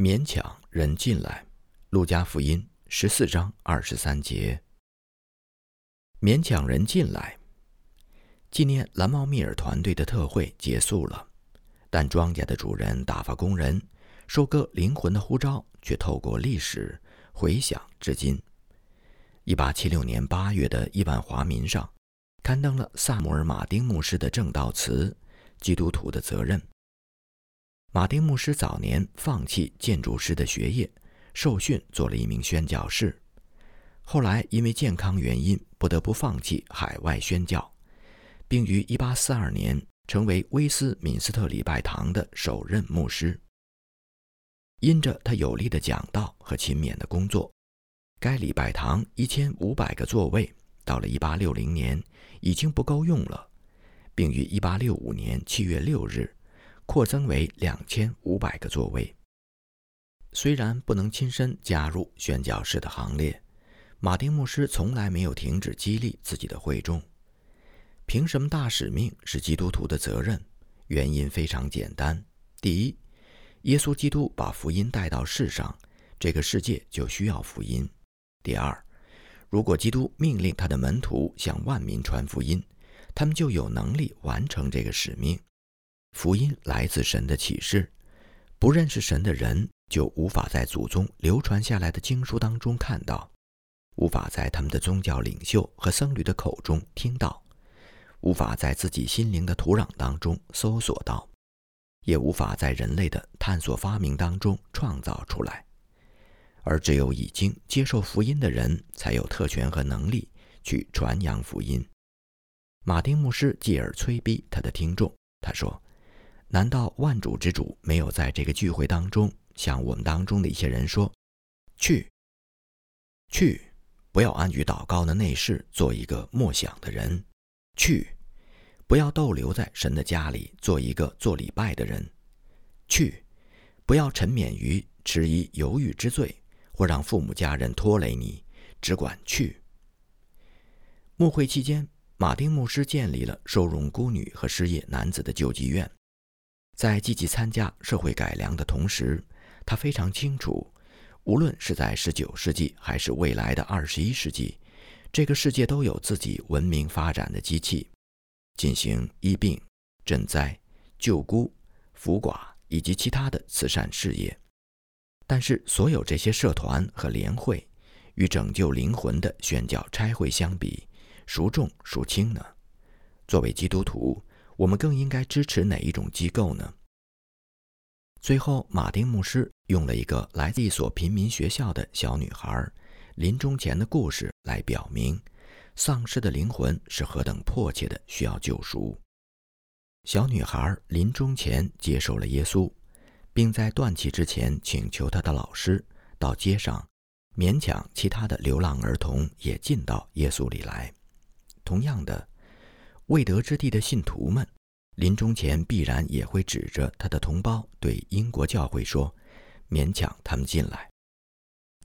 勉强人进来，《路加福音》十四章二十三节。勉强人进来。纪念蓝猫密尔团队的特会结束了，但庄稼的主人打发工人收割灵魂的呼召却透过历史回响至今。一八七六年八月的亿万华民上，刊登了萨姆尔·马丁牧师的正道词：“基督徒的责任。”马丁牧师早年放弃建筑师的学业，受训做了一名宣教士。后来因为健康原因，不得不放弃海外宣教，并于1842年成为威斯敏斯特礼拜堂的首任牧师。因着他有力的讲道和勤勉的工作，该礼拜堂1500个座位到了1860年已经不够用了，并于1865年7月6日。扩增为两千五百个座位。虽然不能亲身加入宣教士的行列，马丁牧师从来没有停止激励自己的会众。凭什么大使命是基督徒的责任？原因非常简单：第一，耶稣基督把福音带到世上，这个世界就需要福音；第二，如果基督命令他的门徒向万民传福音，他们就有能力完成这个使命。福音来自神的启示，不认识神的人就无法在祖宗流传下来的经书当中看到，无法在他们的宗教领袖和僧侣的口中听到，无法在自己心灵的土壤当中搜索到，也无法在人类的探索发明当中创造出来。而只有已经接受福音的人，才有特权和能力去传扬福音。马丁牧师继而催逼他的听众，他说。难道万主之主没有在这个聚会当中向我们当中的一些人说：“去，去，不要安于祷告的内室做一个默想的人；去，不要逗留在神的家里做一个做礼拜的人；去，不要沉湎于迟疑犹豫之罪，或让父母家人拖累你，只管去。”牧会期间，马丁牧师建立了收容孤女和失业男子的救济院。在积极参加社会改良的同时，他非常清楚，无论是在19世纪还是未来的21世纪，这个世界都有自己文明发展的机器，进行医病、赈灾、救孤、扶寡以及其他的慈善事业。但是，所有这些社团和联会，与拯救灵魂的宣教差会相比，孰重孰轻呢？作为基督徒。我们更应该支持哪一种机构呢？最后，马丁牧师用了一个来自一所平民学校的小女孩临终前的故事来表明，丧失的灵魂是何等迫切的需要救赎。小女孩临终前接受了耶稣，并在断气之前请求她的老师到街上勉强其他的流浪儿童也进到耶稣里来。同样的。未得之地的信徒们，临终前必然也会指着他的同胞对英国教会说：“勉强他们进来。”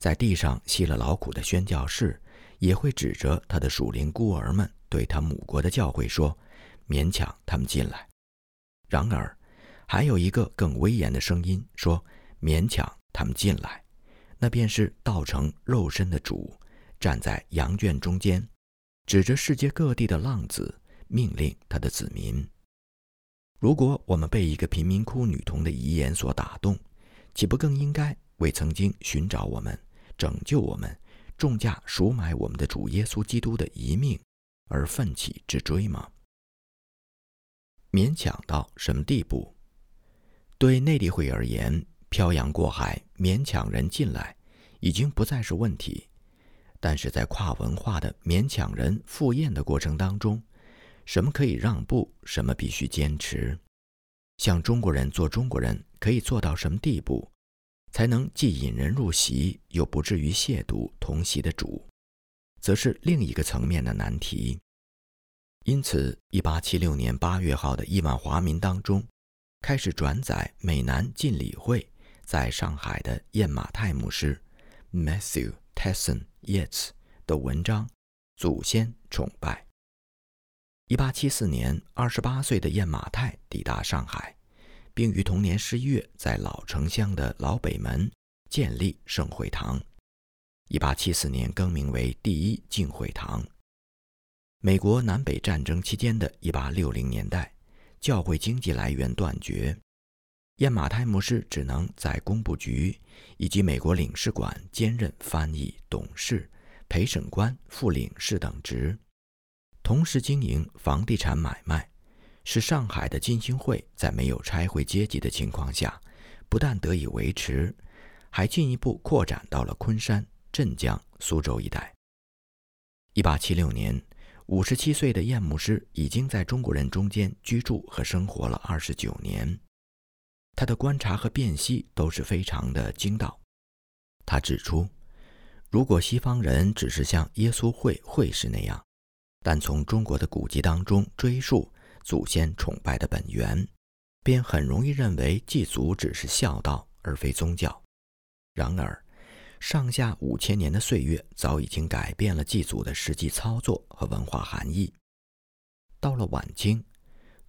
在地上吸了劳苦的宣教士，也会指着他的属灵孤儿们对他母国的教会说：“勉强他们进来。”然而，还有一个更威严的声音说：“勉强他们进来。”那便是道成肉身的主，站在羊圈中间，指着世界各地的浪子。命令他的子民。如果我们被一个贫民窟女童的遗言所打动，岂不更应该为曾经寻找我们、拯救我们、重价赎买我们的主耶稣基督的遗命而奋起直追吗？勉强到什么地步？对内地会而言，漂洋过海勉强人进来，已经不再是问题；但是在跨文化的勉强人赴宴的过程当中，什么可以让步，什么必须坚持？像中国人做中国人，可以做到什么地步，才能既引人入席，又不至于亵渎同席的主，则是另一个层面的难题。因此，一八七六年八月号的亿万华民当中，开始转载美南进礼会在上海的燕马泰牧师 Matthew Tesson Yates 的文章《祖先崇拜》。一八七四年，二十八岁的燕马泰抵达上海，并于同年十一月在老城乡的老北门建立圣会堂。一八七四年更名为第一敬会堂。美国南北战争期间的一八六零年代，教会经济来源断绝。燕马泰牧师只能在工部局以及美国领事馆兼任翻译、董事、陪审官、副领事等职，同时经营房地产买卖，使上海的金星会在没有拆会阶级的情况下，不但得以维持，还进一步扩展到了昆山、镇江、苏州一带。一八七六年，五十七岁的燕牧师已经在中国人中间居住和生活了二十九年。他的观察和辨析都是非常的精到。他指出，如果西方人只是像耶稣会会士那样，但从中国的古籍当中追溯祖先崇拜的本源，便很容易认为祭祖只是孝道而非宗教。然而，上下五千年的岁月早已经改变了祭祖的实际操作和文化含义。到了晚清，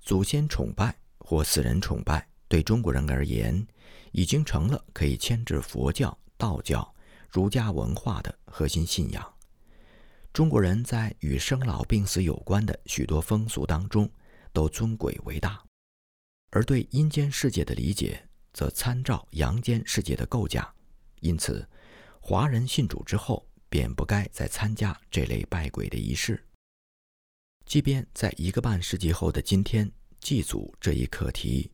祖先崇拜或死人崇拜。对中国人而言，已经成了可以牵制佛教、道教、儒家文化的核心信仰。中国人在与生老病死有关的许多风俗当中，都尊鬼为大，而对阴间世界的理解，则参照阳间世界的构架。因此，华人信主之后，便不该再参加这类拜鬼的仪式。即便在一个半世纪后的今天，祭祖这一课题。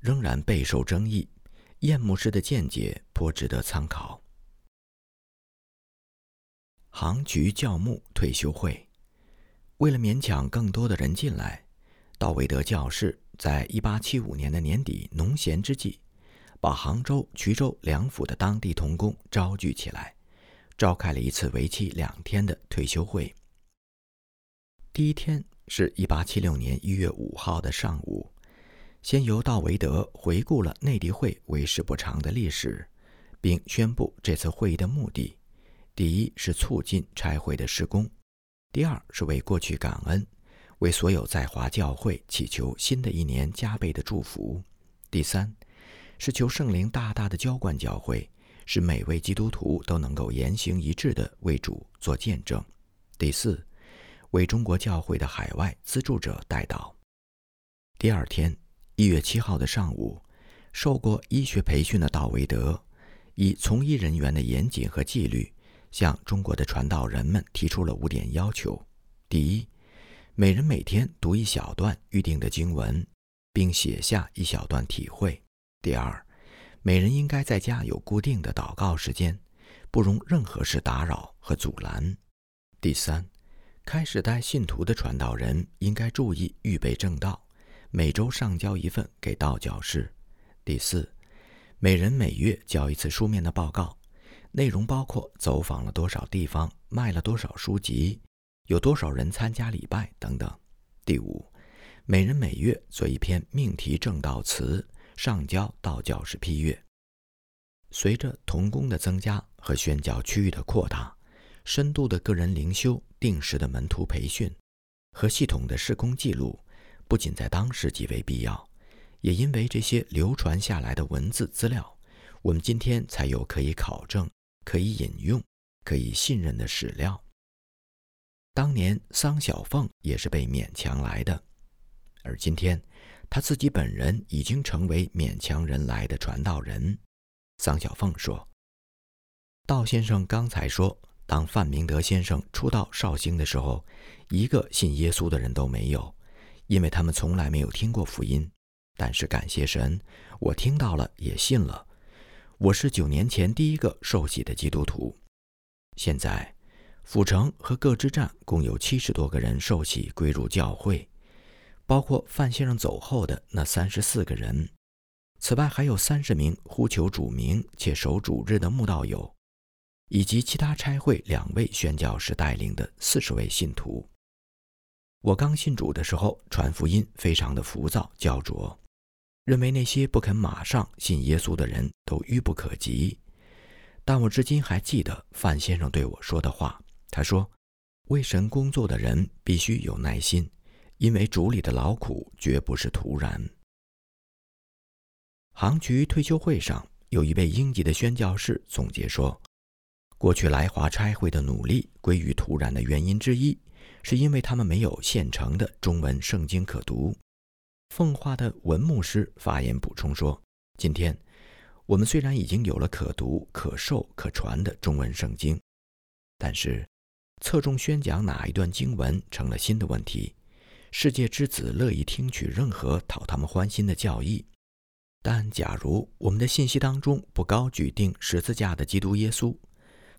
仍然备受争议，燕牧师的见解颇值得参考。杭局教牧退休会，为了勉强更多的人进来，道维德教士在一八七五年的年底农闲之际，把杭州、衢州两府的当地童工招聚起来，召开了一次为期两天的退休会。第一天是一八七六年一月五号的上午。先由道维德回顾了内地会为时不长的历史，并宣布这次会议的目的：第一是促进拆会的施工；第二是为过去感恩，为所有在华教会祈求新的一年加倍的祝福；第三是求圣灵大大的浇灌教会，使每位基督徒都能够言行一致的为主做见证；第四为中国教会的海外资助者代祷。第二天。一月七号的上午，受过医学培训的道维德，以从医人员的严谨和纪律，向中国的传道人们提出了五点要求：第一，每人每天读一小段预定的经文，并写下一小段体会；第二，每人应该在家有固定的祷告时间，不容任何事打扰和阻拦；第三，开始带信徒的传道人应该注意预备正道。每周上交一份给道教士。第四，每人每月交一次书面的报告，内容包括走访了多少地方，卖了多少书籍，有多少人参加礼拜等等。第五，每人每月做一篇命题正道词，上交道教室批阅。随着童工的增加和宣教区域的扩大，深度的个人灵修、定时的门徒培训和系统的施工记录。不仅在当时极为必要，也因为这些流传下来的文字资料，我们今天才有可以考证、可以引用、可以信任的史料。当年桑小凤也是被勉强来的，而今天他自己本人已经成为勉强人来的传道人。桑小凤说：“道先生刚才说，当范明德先生初到绍兴的时候，一个信耶稣的人都没有。”因为他们从来没有听过福音，但是感谢神，我听到了也信了。我是九年前第一个受洗的基督徒。现在，府城和各支站共有七十多个人受洗归入教会，包括范先生走后的那三十四个人。此外，还有三十名呼求主名且守主日的慕道友，以及其他差会两位宣教士带领的四十位信徒。我刚信主的时候，传福音非常的浮躁焦灼，认为那些不肯马上信耶稣的人都愚不可及。但我至今还记得范先生对我说的话，他说：“为神工作的人必须有耐心，因为主里的劳苦绝不是徒然。”杭渠退休会上，有一位英籍的宣教士总结说：“过去来华差会的努力归于徒然的原因之一，是因为他们没有现成的中文圣经可读。”奉化的文牧师发言补充说：“今天，我们虽然已经有了可读、可授、可传的中文圣经，但是侧重宣讲哪一段经文成了新的问题。世界之子乐意听取任何讨他们欢心的教义。”但假如我们的信息当中不高举定十字架的基督耶稣，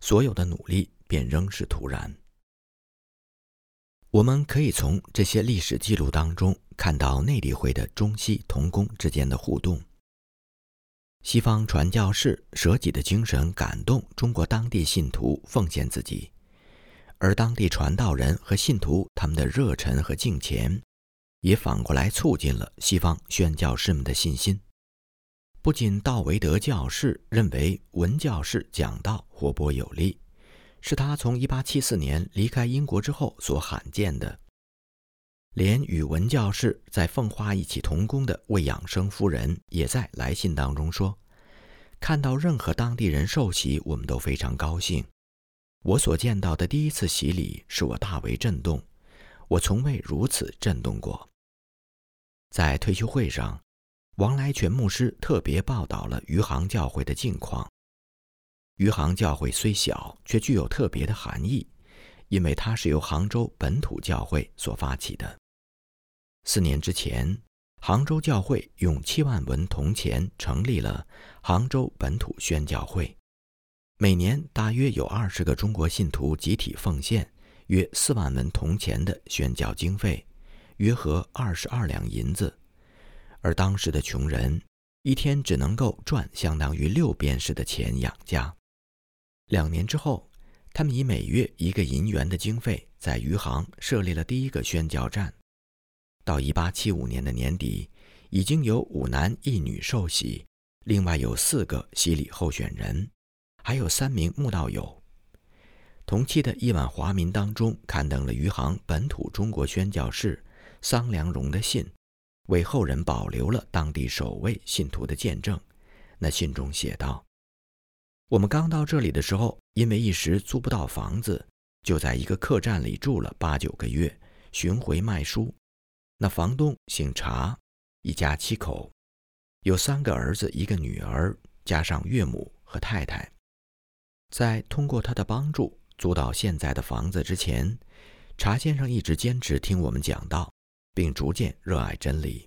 所有的努力便仍是徒然。我们可以从这些历史记录当中看到内地会的中西同工之间的互动。西方传教士舍己的精神感动中国当地信徒奉献自己，而当地传道人和信徒他们的热忱和敬虔，也反过来促进了西方宣教士们的信心。不仅道维德教士认为文教士讲道活泼有力，是他从1874年离开英国之后所罕见的。连与文教士在奉化一起同工的魏养生夫人也在来信当中说：“看到任何当地人受洗，我们都非常高兴。我所见到的第一次洗礼使我大为震动，我从未如此震动过。”在退休会上。王来全牧师特别报道了余杭教会的近况。余杭教会虽小，却具有特别的含义，因为它是由杭州本土教会所发起的。四年之前，杭州教会用七万文铜钱成立了杭州本土宣教会，每年大约有二十个中国信徒集体奉献约四万文铜钱的宣教经费，约合二十二两银子。而当时的穷人一天只能够赚相当于六便士的钱养家。两年之后，他们以每月一个银元的经费，在余杭设立了第一个宣教站。到一八七五年的年底，已经有五男一女受洗，另外有四个洗礼候选人，还有三名慕道友。同期的亿万华民当中刊登了余杭本土中国宣教士桑良荣的信。为后人保留了当地首位信徒的见证。那信中写道：“我们刚到这里的时候，因为一时租不到房子，就在一个客栈里住了八九个月，巡回卖书。那房东姓查，一家七口，有三个儿子，一个女儿，加上岳母和太太。在通过他的帮助租到现在的房子之前，查先生一直坚持听我们讲道。”并逐渐热爱真理。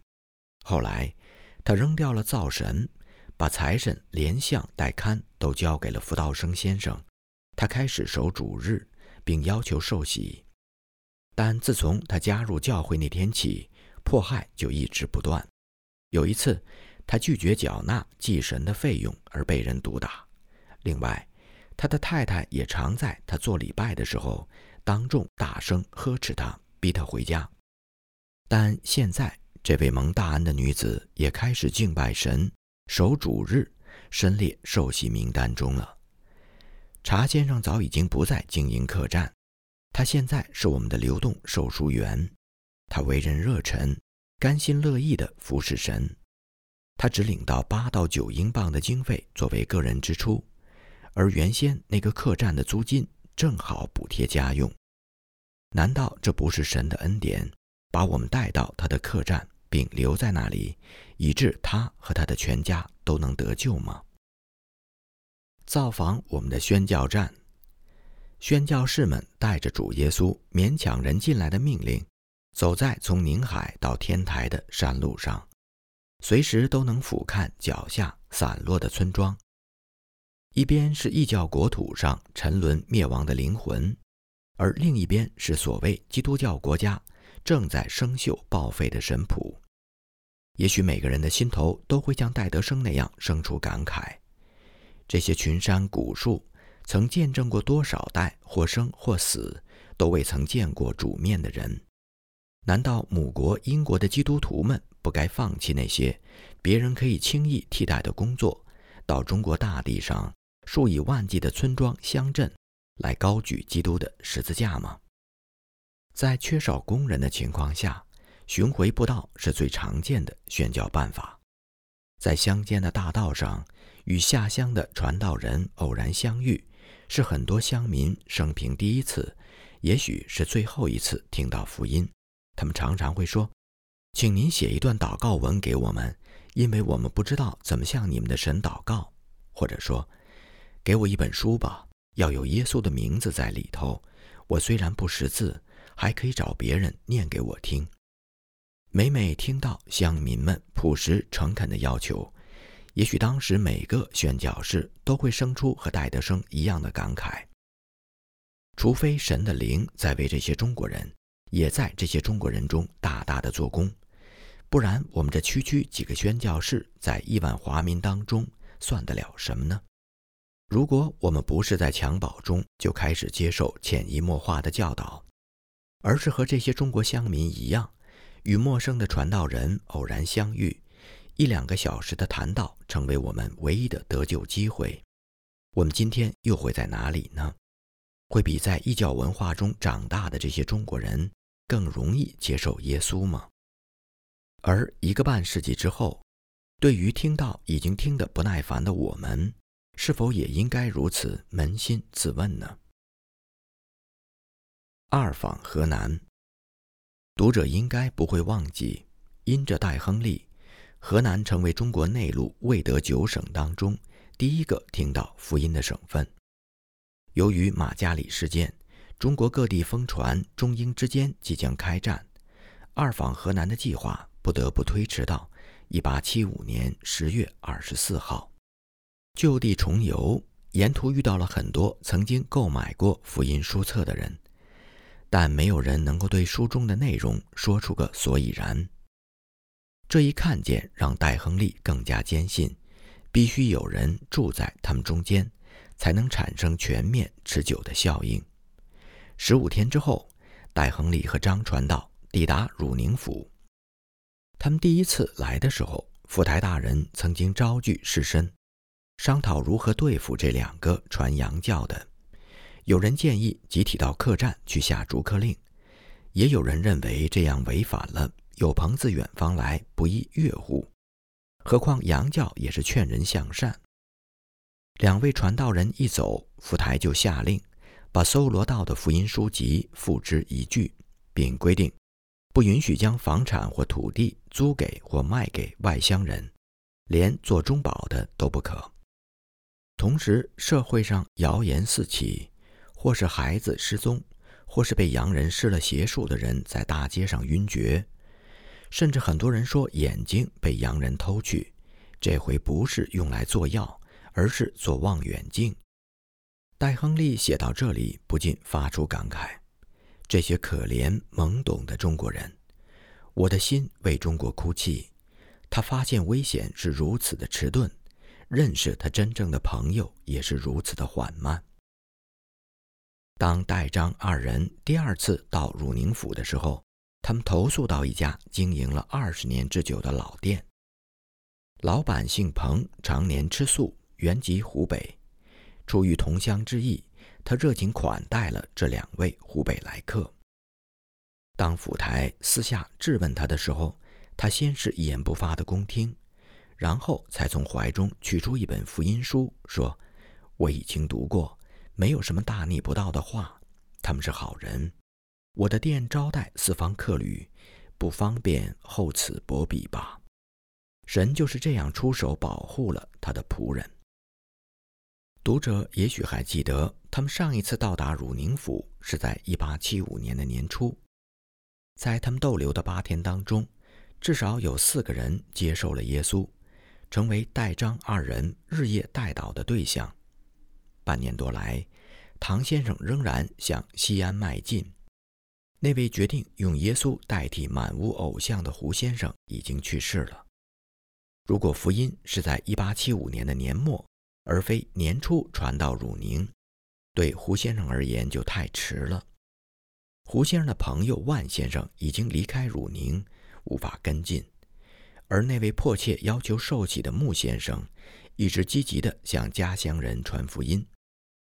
后来，他扔掉了灶神，把财神、连相、带刊都交给了福道生先生。他开始守主日，并要求受洗。但自从他加入教会那天起，迫害就一直不断。有一次，他拒绝缴纳祭神的费用而被人毒打。另外，他的太太也常在他做礼拜的时候当众大声呵斥他，逼他回家。但现在，这位蒙大恩的女子也开始敬拜神、守主日，身列受洗名单中了。查先生早已经不再经营客栈，他现在是我们的流动售书员。他为人热忱，甘心乐意地服侍神。他只领到八到九英镑的经费作为个人支出，而原先那个客栈的租金正好补贴家用。难道这不是神的恩典？把我们带到他的客栈，并留在那里，以致他和他的全家都能得救吗？造访我们的宣教站，宣教士们带着主耶稣勉强人进来的命令，走在从宁海到天台的山路上，随时都能俯瞰脚下散落的村庄。一边是异教国土上沉沦灭亡的灵魂，而另一边是所谓基督教国家。正在生锈报废的神谱，也许每个人的心头都会像戴德生那样生出感慨：这些群山古树曾见证过多少代或生或死都未曾见过主面的人？难道母国英国的基督徒们不该放弃那些别人可以轻易替代的工作，到中国大地上数以万计的村庄乡镇来高举基督的十字架吗？在缺少工人的情况下，巡回布道是最常见的宣教办法。在乡间的大道上，与下乡的传道人偶然相遇，是很多乡民生平第一次，也许是最后一次听到福音。他们常常会说：“请您写一段祷告文给我们，因为我们不知道怎么向你们的神祷告。”或者说：“给我一本书吧，要有耶稣的名字在里头。我虽然不识字，还可以找别人念给我听。”每每听到乡民们朴实诚恳的要求，也许当时每个宣教士都会生出和戴德生一样的感慨：除非神的灵在为这些中国人，也在这些中国人中大大的做工，不然我们这区区几个宣教士在亿万华民当中算得了什么呢？如果我们不是在襁褓中就开始接受潜移默化的教导，而是和这些中国乡民一样。与陌生的传道人偶然相遇，一两个小时的谈到成为我们唯一的得救机会。我们今天又会在哪里呢？会比在异教文化中长大的这些中国人更容易接受耶稣吗？而一个半世纪之后，对于听到已经听得不耐烦的我们，是否也应该如此扪心自问呢？二访河南。读者应该不会忘记，因着戴亨利，河南成为中国内陆未得九省当中第一个听到福音的省份。由于马加里事件，中国各地疯传中英之间即将开战，二访河南的计划不得不推迟到1875年10月24号。就地重游，沿途遇到了很多曾经购买过福音书册的人。但没有人能够对书中的内容说出个所以然。这一看见让戴亨利更加坚信，必须有人住在他们中间，才能产生全面持久的效应。十五天之后，戴亨利和张传道抵达汝宁府。他们第一次来的时候，府台大人曾经招聚士绅，商讨如何对付这两个传洋教的。有人建议集体到客栈去下逐客令，也有人认为这样违反了“有朋自远方来，不亦乐乎”。何况洋教也是劝人向善。两位传道人一走，福台就下令把搜罗到的福音书籍付之一炬，并规定不允许将房产或土地租给或卖给外乡人，连做中保的都不可。同时，社会上谣言四起。或是孩子失踪，或是被洋人施了邪术的人在大街上晕厥，甚至很多人说眼睛被洋人偷去，这回不是用来做药，而是做望远镜。戴亨利写到这里，不禁发出感慨：这些可怜懵懂的中国人，我的心为中国哭泣。他发现危险是如此的迟钝，认识他真正的朋友也是如此的缓慢。当戴张二人第二次到汝宁府的时候，他们投诉到一家经营了二十年之久的老店。老板姓彭，常年吃素，原籍湖北。出于同乡之意，他热情款待了这两位湖北来客。当府台私下质问他的时候，他先是一言不发的恭听，然后才从怀中取出一本福音书，说：“我已经读过。”没有什么大逆不道的话，他们是好人。我的店招待四方客旅，不方便厚此薄彼吧。神就是这样出手保护了他的仆人。读者也许还记得，他们上一次到达汝宁府是在1875年的年初，在他们逗留的八天当中，至少有四个人接受了耶稣，成为戴张二人日夜带祷的对象。半年多来，唐先生仍然向西安迈进。那位决定用耶稣代替满屋偶像的胡先生已经去世了。如果福音是在1875年的年末，而非年初传到汝宁，对胡先生而言就太迟了。胡先生的朋友万先生已经离开汝宁，无法跟进，而那位迫切要求受洗的穆先生，一直积极地向家乡人传福音。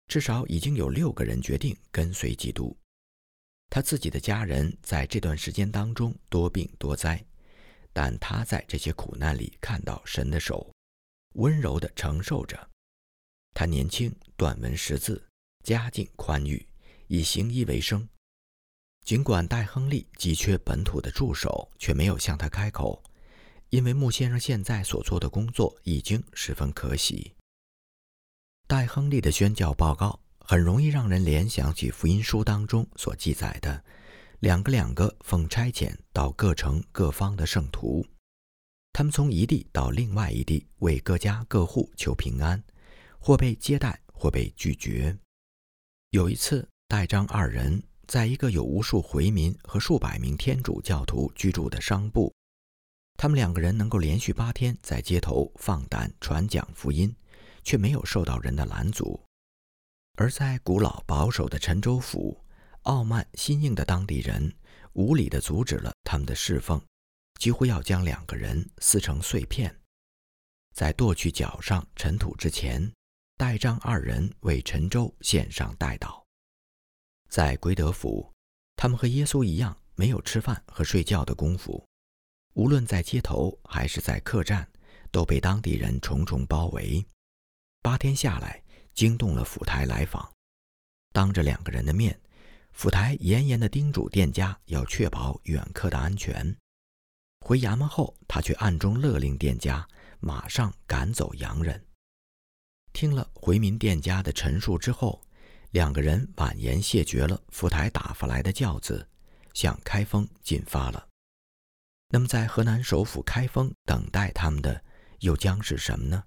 至少已经有六个人决定跟随基督。他自己的家人在这段时间当中多病多灾，但他在这些苦难里看到神的手，温柔地承受着。他年轻，短文识字，家境宽裕，以行医为生。尽管戴亨利急缺本土的助手，却没有向他开口，因为穆先生现在所做的工作已经十分可喜。戴亨利的宣教报告很容易让人联想起福音书当中所记载的两个两个奉差遣到各城各方的圣徒，他们从一地到另外一地为各家各户求平安，或被接待，或被拒绝。有一次，戴张二人。在一个有无数回民和数百名天主教徒居住的商埠，他们两个人能够连续八天在街头放胆传讲福音，却没有受到人的拦阻；而在古老保守的陈州府，傲慢心硬的当地人无理地阻止了他们的侍奉，几乎要将两个人撕成碎片。在剁去脚上尘土之前，戴张二人为陈州献上代祷。在归德府，他们和耶稣一样，没有吃饭和睡觉的功夫。无论在街头还是在客栈，都被当地人重重包围。八天下来，惊动了府台来访。当着两个人的面，府台严严地叮嘱店家要确保远客的安全。回衙门后，他却暗中勒令店家马上赶走洋人。听了回民店家的陈述之后。两个人婉言谢绝了府台打发来的轿子，向开封进发了。那么，在河南首府开封等待他们的又将是什么呢？